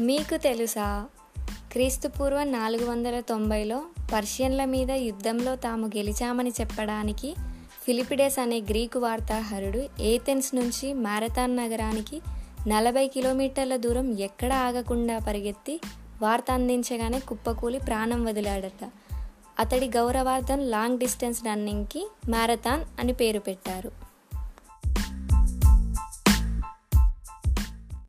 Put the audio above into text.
మీకు తెలుసా? క్రీస్తుపూర్వం నాలుగు వందల తొంభైలో పర్షియన్ల మీద యుద్ధంలో తాము గెలిచామని చెప్పడానికి ఫిలిపిడెస్ అనే గ్రీకు వార్తాహరుడు ఏథెన్స్ నుంచి మారథాన్ నగరానికి నలభై కిలోమీటర్ల దూరం ఎక్కడ ఆగకుండా పరిగెత్తి వార్త అందించగానే కుప్పకూలి ప్రాణం వదిలాడట. అతడి గౌరవార్థం లాంగ్ డిస్టెన్స్ రన్నింగ్కి మారథాన్ అని పేరు పెట్టారు.